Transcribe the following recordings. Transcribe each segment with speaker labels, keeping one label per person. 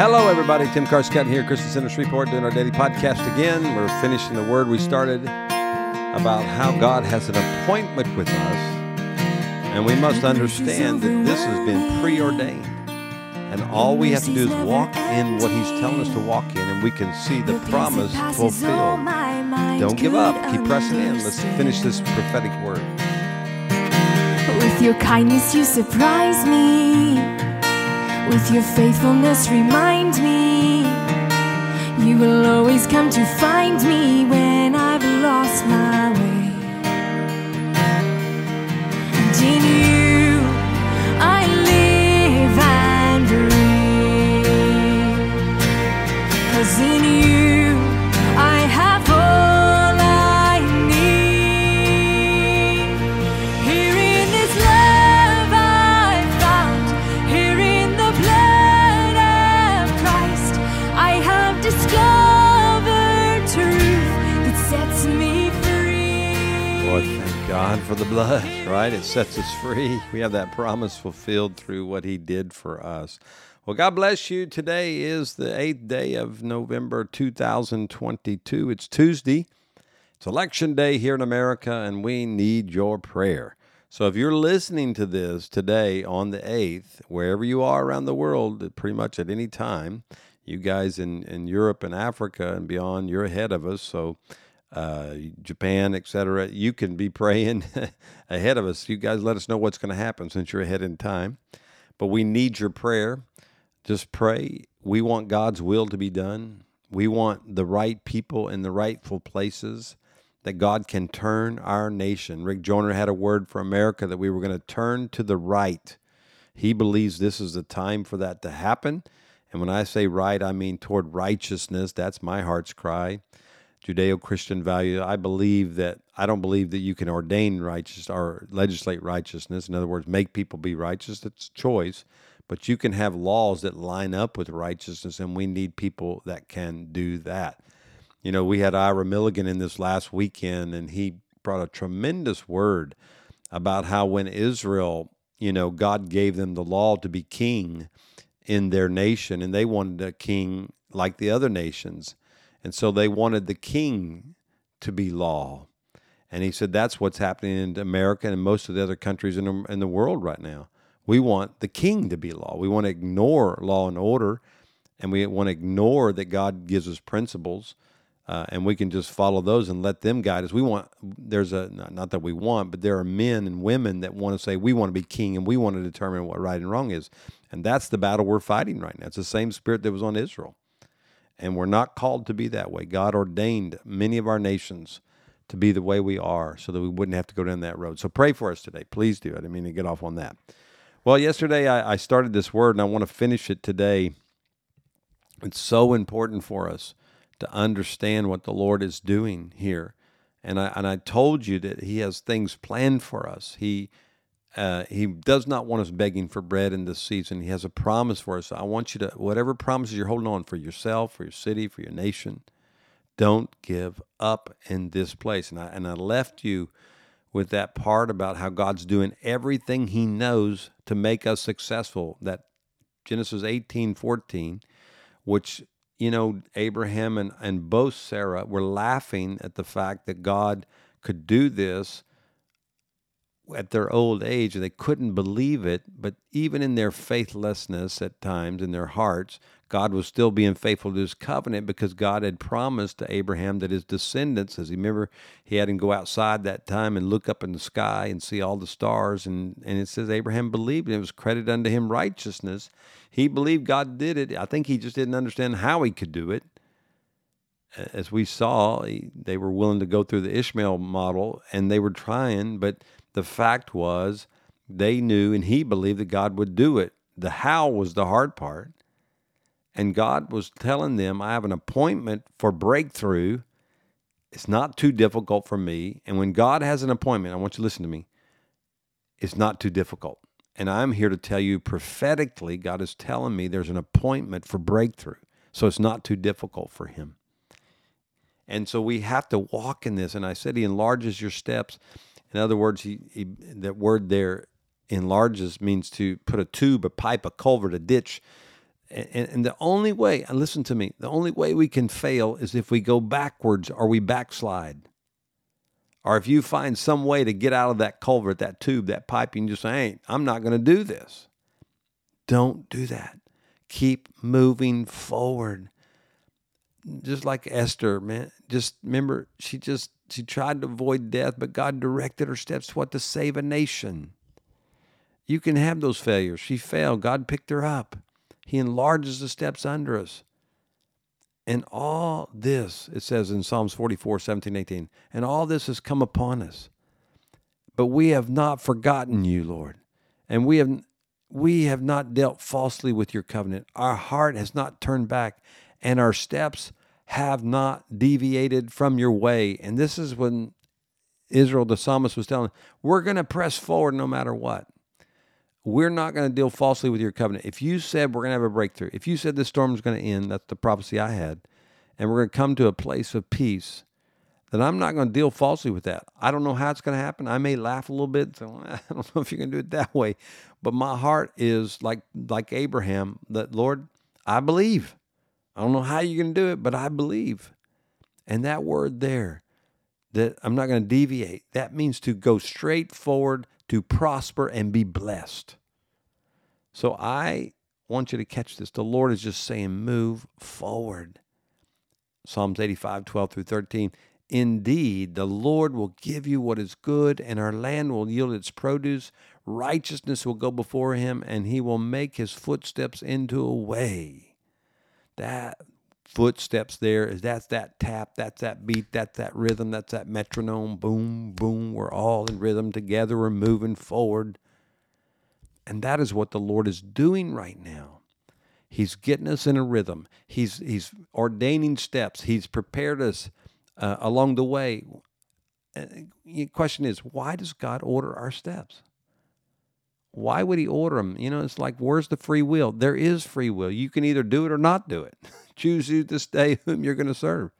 Speaker 1: Hello, everybody. Tim Carscadden here, Christian Center Shreveport, doing our daily podcast again. We're finishing the word we started about how God has an appointment with us, and we must understand that this has been preordained. And all we have to do is walk in what He's telling us to walk in, and we can see the promise fulfilled. Don't give up. Keep pressing in. Let's finish this prophetic word.
Speaker 2: With your kindness, you surprise me. With your faithfulness, remind me. You will always come to find me when I've lost my way.
Speaker 1: For the blood, right? It sets us free. We have that promise fulfilled through what He did for us. Well, God bless you. Today is the eighth day of November 2022. It's Tuesday. It's election day here in America, and we need your prayer. So if you're listening to this today on the 8th, wherever you are around the world, pretty much at any time, you guys in, in Europe and Africa and beyond, you're ahead of us. So uh, Japan, etc., you can be praying ahead of us. You guys let us know what's going to happen since you're ahead in time. But we need your prayer. Just pray. We want God's will to be done. We want the right people in the rightful places that God can turn our nation. Rick Joyner had a word for America that we were going to turn to the right. He believes this is the time for that to happen. And when I say right, I mean toward righteousness. That's my heart's cry. Judeo Christian value. I believe that I don't believe that you can ordain righteous or legislate righteousness. In other words, make people be righteous. It's choice. But you can have laws that line up with righteousness, and we need people that can do that. You know, we had Ira Milligan in this last weekend, and he brought a tremendous word about how when Israel, you know, God gave them the law to be king in their nation, and they wanted a king like the other nations. And so they wanted the king to be law. And he said that's what's happening in America and most of the other countries in the, in the world right now. We want the king to be law. We want to ignore law and order, and we want to ignore that God gives us principles, uh, and we can just follow those and let them guide us. We want there's a not, not that we want, but there are men and women that want to say we want to be king and we want to determine what right and wrong is, and that's the battle we're fighting right now. It's the same spirit that was on Israel, and we're not called to be that way. God ordained many of our nations to be the way we are, so that we wouldn't have to go down that road. So pray for us today, please do. I didn't mean to get off on that. Well, yesterday I, I started this word and I want to finish it today. It's so important for us to understand what the Lord is doing here. And I, and I told you that He has things planned for us. He, uh, he does not want us begging for bread in this season. He has a promise for us. I want you to, whatever promises you're holding on for yourself, for your city, for your nation, don't give up in this place. And I, and I left you with that part about how God's doing everything he knows to make us successful. That Genesis 18, 14, which, you know, Abraham and, and both Sarah were laughing at the fact that God could do this at their old age. They couldn't believe it, but even in their faithlessness at times, in their hearts, God was still being faithful to his covenant because God had promised to Abraham that his descendants, as he remember, he had him go outside that time and look up in the sky and see all the stars. And, and it says Abraham believed and it was credited unto him righteousness. He believed God did it. I think he just didn't understand how he could do it. As we saw, they were willing to go through the Ishmael model and they were trying, but the fact was they knew and he believed that God would do it. The how was the hard part. And God was telling them, I have an appointment for breakthrough. It's not too difficult for me. And when God has an appointment, I want you to listen to me, it's not too difficult. And I'm here to tell you prophetically, God is telling me there's an appointment for breakthrough. So it's not too difficult for Him. And so we have to walk in this. And I said He enlarges your steps. In other words, he, he that word there enlarges means to put a tube, a pipe, a culvert, a ditch And, and the only way, listen to me, the only way we can fail is if we go backwards or we backslide. Or if you find some way to get out of that culvert, that tube, that pipe, you just say, hey, I'm not going to do this. Don't do that. Keep moving forward. Just like Esther, man. Just remember, she just she tried to avoid death, but God directed her steps to what to save a nation. You can have those failures. She failed. God picked her up. He enlarges the steps under us. And all this, it says in Psalms 44, 17, 18, and all this has come upon us. But we have not forgotten you, Lord. And we have we have not dealt falsely with your covenant. Our heart has not turned back, and our steps have not deviated from your way. And this is when Israel, the psalmist, was telling, we're going to press forward no matter what we're not going to deal falsely with your covenant. If you said we're going to have a breakthrough, if you said this storm is going to end, that's the prophecy I had, and we're going to come to a place of peace, then I'm not going to deal falsely with that. I don't know how it's going to happen. I may laugh a little bit. So I don't know if you're going to do it that way, but my heart is like like Abraham. That Lord, I believe. I don't know how you're going to do it, but I believe. And that word there, that I'm not going to deviate. That means to go straight forward to prosper and be blessed. So I want you to catch this. The Lord is just saying, move forward. Psalms 85, 12 through 13. Indeed, the Lord will give you what is good, and our land will yield its produce. Righteousness will go before him, and he will make his footsteps into a way. That footsteps there is that's that tap, that's that beat, that's that rhythm, that's that metronome. Boom, boom. We're all in rhythm together. We're moving forward. And that is what the Lord is doing right now. He's getting us in a rhythm. He's he's ordaining steps. He's prepared us uh, along the way. the question is, why does God order our steps? Why would He order them? You know, it's like, where's the free will? There is free will. You can either do it or not do it. Choose you this day whom you're going to serve.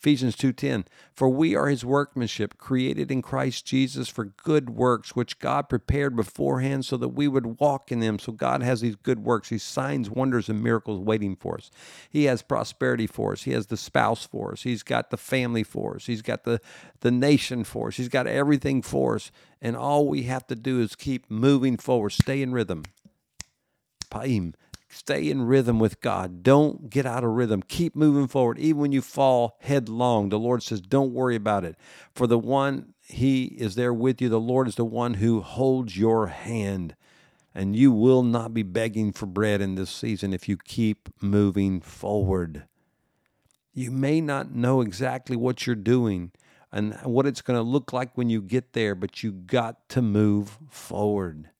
Speaker 1: Ephesians 2:10 For we are his workmanship created in Christ Jesus for good works which God prepared beforehand so that we would walk in them. So God has these good works. These signs wonders and miracles waiting for us. He has prosperity for us. He has the spouse for us. He's got the family for us. He's got the the nation for us. He's got everything for us. And all we have to do is keep moving forward stay in rhythm. Paim Stay in rhythm with God. Don't get out of rhythm. Keep moving forward. Even when you fall headlong, the Lord says, Don't worry about it. For the one, He is there with you. The Lord is the one who holds your hand. And you will not be begging for bread in this season if you keep moving forward. You may not know exactly what you're doing and what it's going to look like when you get there, but you got to move forward.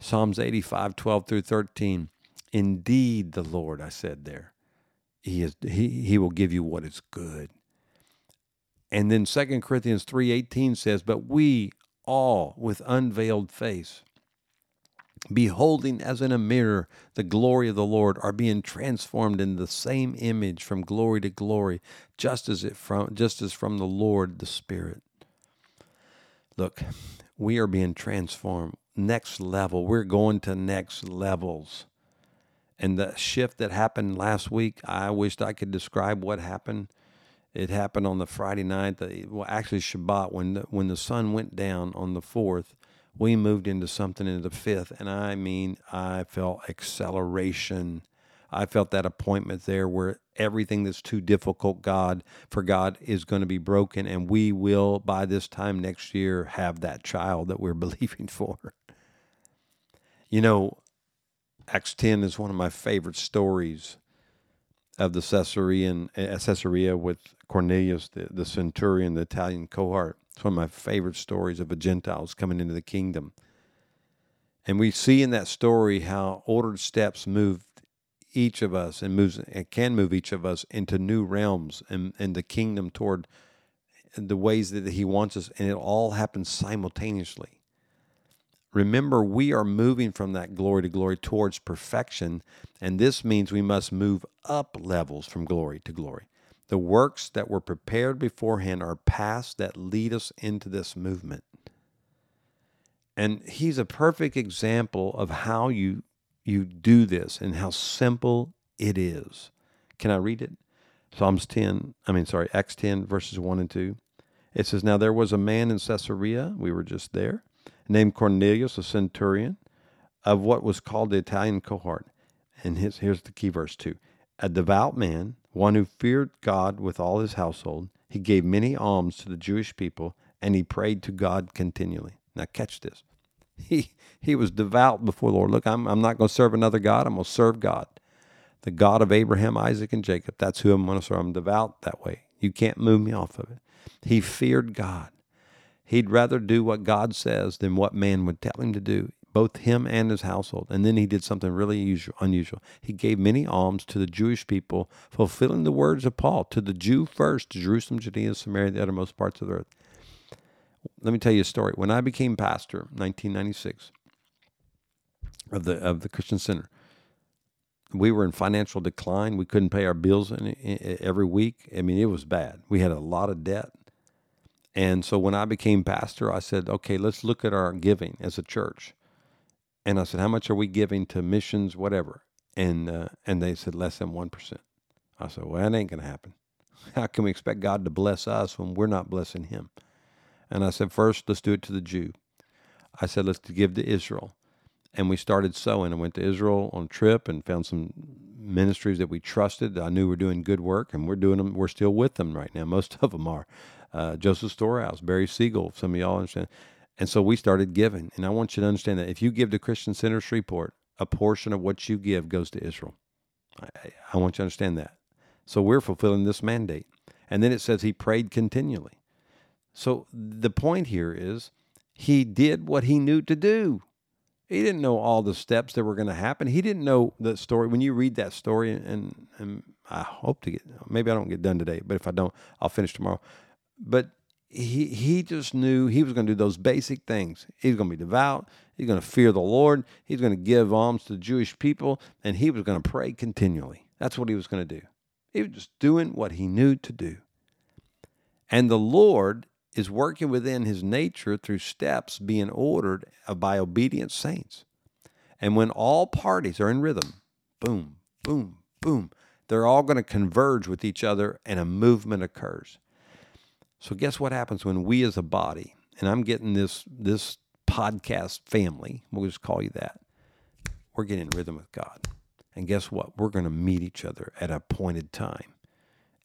Speaker 1: Psalms 85, 12 through 13. Indeed, the Lord, I said there, he, is, he, he will give you what is good. And then 2 Corinthians 3.18 says, But we all with unveiled face, beholding as in a mirror the glory of the Lord, are being transformed in the same image from glory to glory, just as it from just as from the Lord the Spirit. Look, we are being transformed next level. We're going to next levels. And the shift that happened last week, I wished I could describe what happened. It happened on the Friday night, the, well, actually Shabbat, when the, when the sun went down on the fourth. We moved into something into the fifth, and I mean, I felt acceleration. I felt that appointment there where everything that's too difficult, God, for God is going to be broken, and we will by this time next year have that child that we're believing for. You know, Acts 10 is one of my favorite stories of the Caesarean, uh, Caesarea with Cornelius, the, the centurion, the Italian cohort. It's one of my favorite stories of the Gentiles coming into the kingdom. And we see in that story how ordered steps move each of us and moves and can move each of us into new realms and, and the kingdom toward the ways that he wants us. And it all happens simultaneously. Remember, we are moving from that glory to glory towards perfection, and this means we must move up levels from glory to glory. The works that were prepared beforehand are paths that lead us into this movement. And he's a perfect example of how you you do this and how simple it is. Can I read it? Psalms 10, I mean, sorry, Acts 10, verses 1 and 2. It says, Now there was a man in Caesarea, we were just there, named Cornelius, a centurion, of what was called the Italian cohort. And his, here's the key verse too A devout man, one who feared God with all his household, he gave many alms to the Jewish people, and he prayed to God continually. Now, catch this. He, he was devout before the Lord. Look, I'm, I'm not going to serve another God. I'm going to serve God, the God of Abraham, Isaac, and Jacob. That's who I'm going to serve. I'm devout that way. You can't move me off of it. He feared God. He'd rather do what God says than what man would tell him to do, both him and his household. And then he did something really usual, unusual. He gave many alms to the Jewish people, fulfilling the words of Paul to the Jew first, Jerusalem, Judea, Samaria, the uttermost parts of the earth let me tell you a story. When I became pastor, 1996, of the of the Christian Center, we were in financial decline. We couldn't pay our bills every week. I mean, it was bad. We had a lot of debt. And so when I became pastor, I said, okay, let's look at our giving as a church. And I said, how much are we giving to missions, whatever? And uh, and they said less than one percent. I said, well, that ain't gonna happen. How can we expect God to bless us when we're not blessing Him? And I said, first, let's do it to the Jew. I said, let's give to Israel. And we started sowing and went to Israel on a trip and found some ministries that we trusted. I knew were doing good work, and we're doing them. We're still with them right now. Most of them are. Uh, Joseph Storehouse, Barry Segal, some of y'all understand. And so we started giving. And I want you to understand that if you give to Christian Center Shreveport, a portion of what you give goes to Israel. I, I want you to understand that. So we're fulfilling this mandate. And then it says he prayed continually. So the point here is he did what he knew to do. He didn't know all the steps that were going to happen. He didn't know the story. When you read that story, and, and I hope to get, maybe I don't get done today, but if I don't, I'll finish tomorrow. But he, he just knew he was going to do those basic things. He's going to be devout. He's going to fear the Lord. He's going to give alms to the Jewish people, and he was going to pray continually. That's what he was going to do. He was just doing what he knew to do. And the Lord is working within his nature through steps being ordered by obedient saints. And when all parties are in rhythm, boom, boom, boom, they're all going to converge with each other and a movement occurs. So guess what happens when we as a body, and I'm getting this this podcast family, we'll just call you that, we're getting in rhythm with God. And guess what? We're going to meet each other at a appointed time.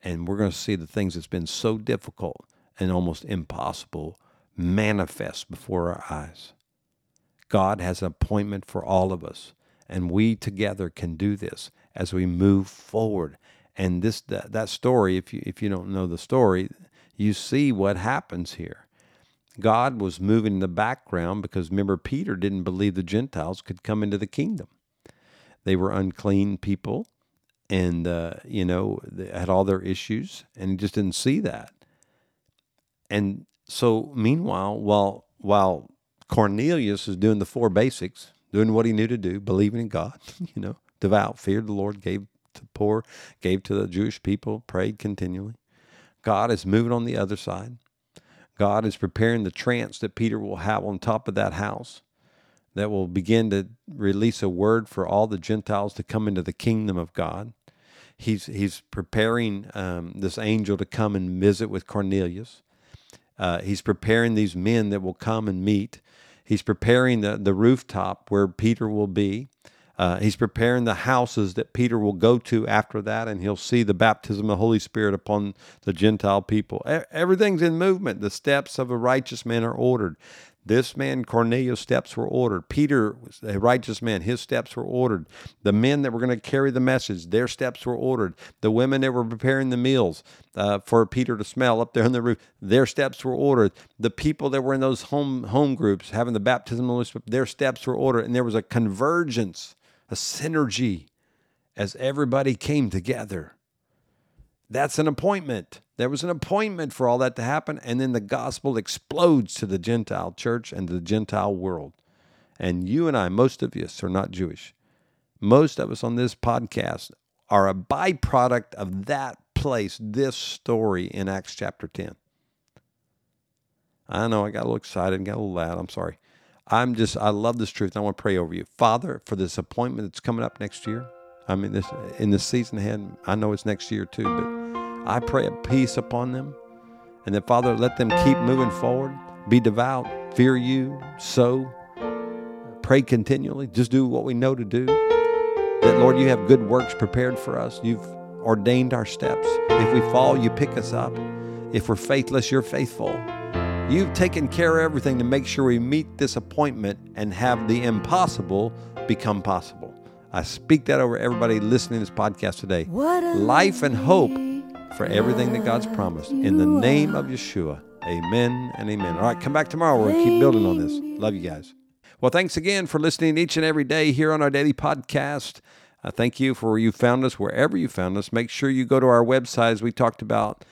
Speaker 1: And we're going to see the things that's been so difficult and almost impossible manifest before our eyes. God has an appointment for all of us, and we together can do this as we move forward. And this that, that story, if you if you don't know the story, you see what happens here. God was moving in the background because remember Peter didn't believe the Gentiles could come into the kingdom. They were unclean people, and uh, you know they had all their issues, and he just didn't see that. And so, meanwhile, while while Cornelius is doing the four basics, doing what he knew to do, believing in God, you know, devout, feared the Lord, gave to the poor, gave to the Jewish people, prayed continually. God is moving on the other side. God is preparing the trance that Peter will have on top of that house that will begin to release a word for all the Gentiles to come into the kingdom of God. He's, he's preparing um, this angel to come and visit with Cornelius. Uh, he's preparing these men that will come and meet. He's preparing the, the rooftop where Peter will be. Uh, he's preparing the houses that Peter will go to after that, and he'll see the baptism of the Holy Spirit upon the Gentile people. Everything's in movement. The steps of a righteous man are ordered. This man, Cornelius' steps were ordered. Peter, a righteous man, his steps were ordered. The men that were going to carry the message, their steps were ordered. The women that were preparing the meals uh, for Peter to smell up there on the roof, their steps were ordered. The people that were in those home home groups having the baptism of the Holy Spirit, their steps were ordered. And there was a convergence, a synergy as everybody came together. That's an appointment. There was an appointment for all that to happen, and then the gospel explodes to the Gentile church and the Gentile world. And you and I, most of us, are not Jewish. Most of us on this podcast are a byproduct of that place, this story in Acts chapter 10. I know I got a little excited and got a little loud. I'm sorry. I'm just, I love this truth. I want to pray over you. Father, for this appointment that's coming up next year, I mean, this in the season ahead, I know it's next year too, but I pray a peace upon them. And that, Father, let them keep moving forward, be devout, fear you, sow, pray continually, just do what we know to do. That, Lord, you have good works prepared for us. You've ordained our steps. If we fall, you pick us up. If we're faithless, you're faithful. You've taken care of everything to make sure we meet this appointment and have the impossible become possible. I speak that over everybody listening to this podcast today. Life and hope for everything that God's promised. In the name of Yeshua, amen and amen. All right, come back tomorrow. We're going to keep building on this. Love you guys. Well, thanks again for listening each and every day here on our daily podcast. Uh, thank you for where you found us, wherever you found us. Make sure you go to our website, as we talked about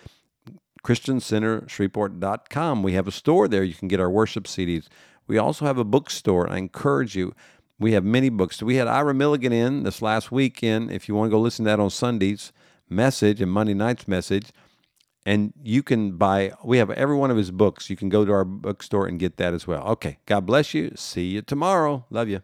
Speaker 1: ChristianCenterShreveport.com. We have a store there. You can get our worship CDs. We also have a bookstore. I encourage you. We have many books. We had Ira Milligan in this last weekend. If you want to go listen to that on Sundays, message and Monday night's message. And you can buy, we have every one of his books. You can go to our bookstore and get that as well. Okay. God bless you. See you tomorrow. Love you.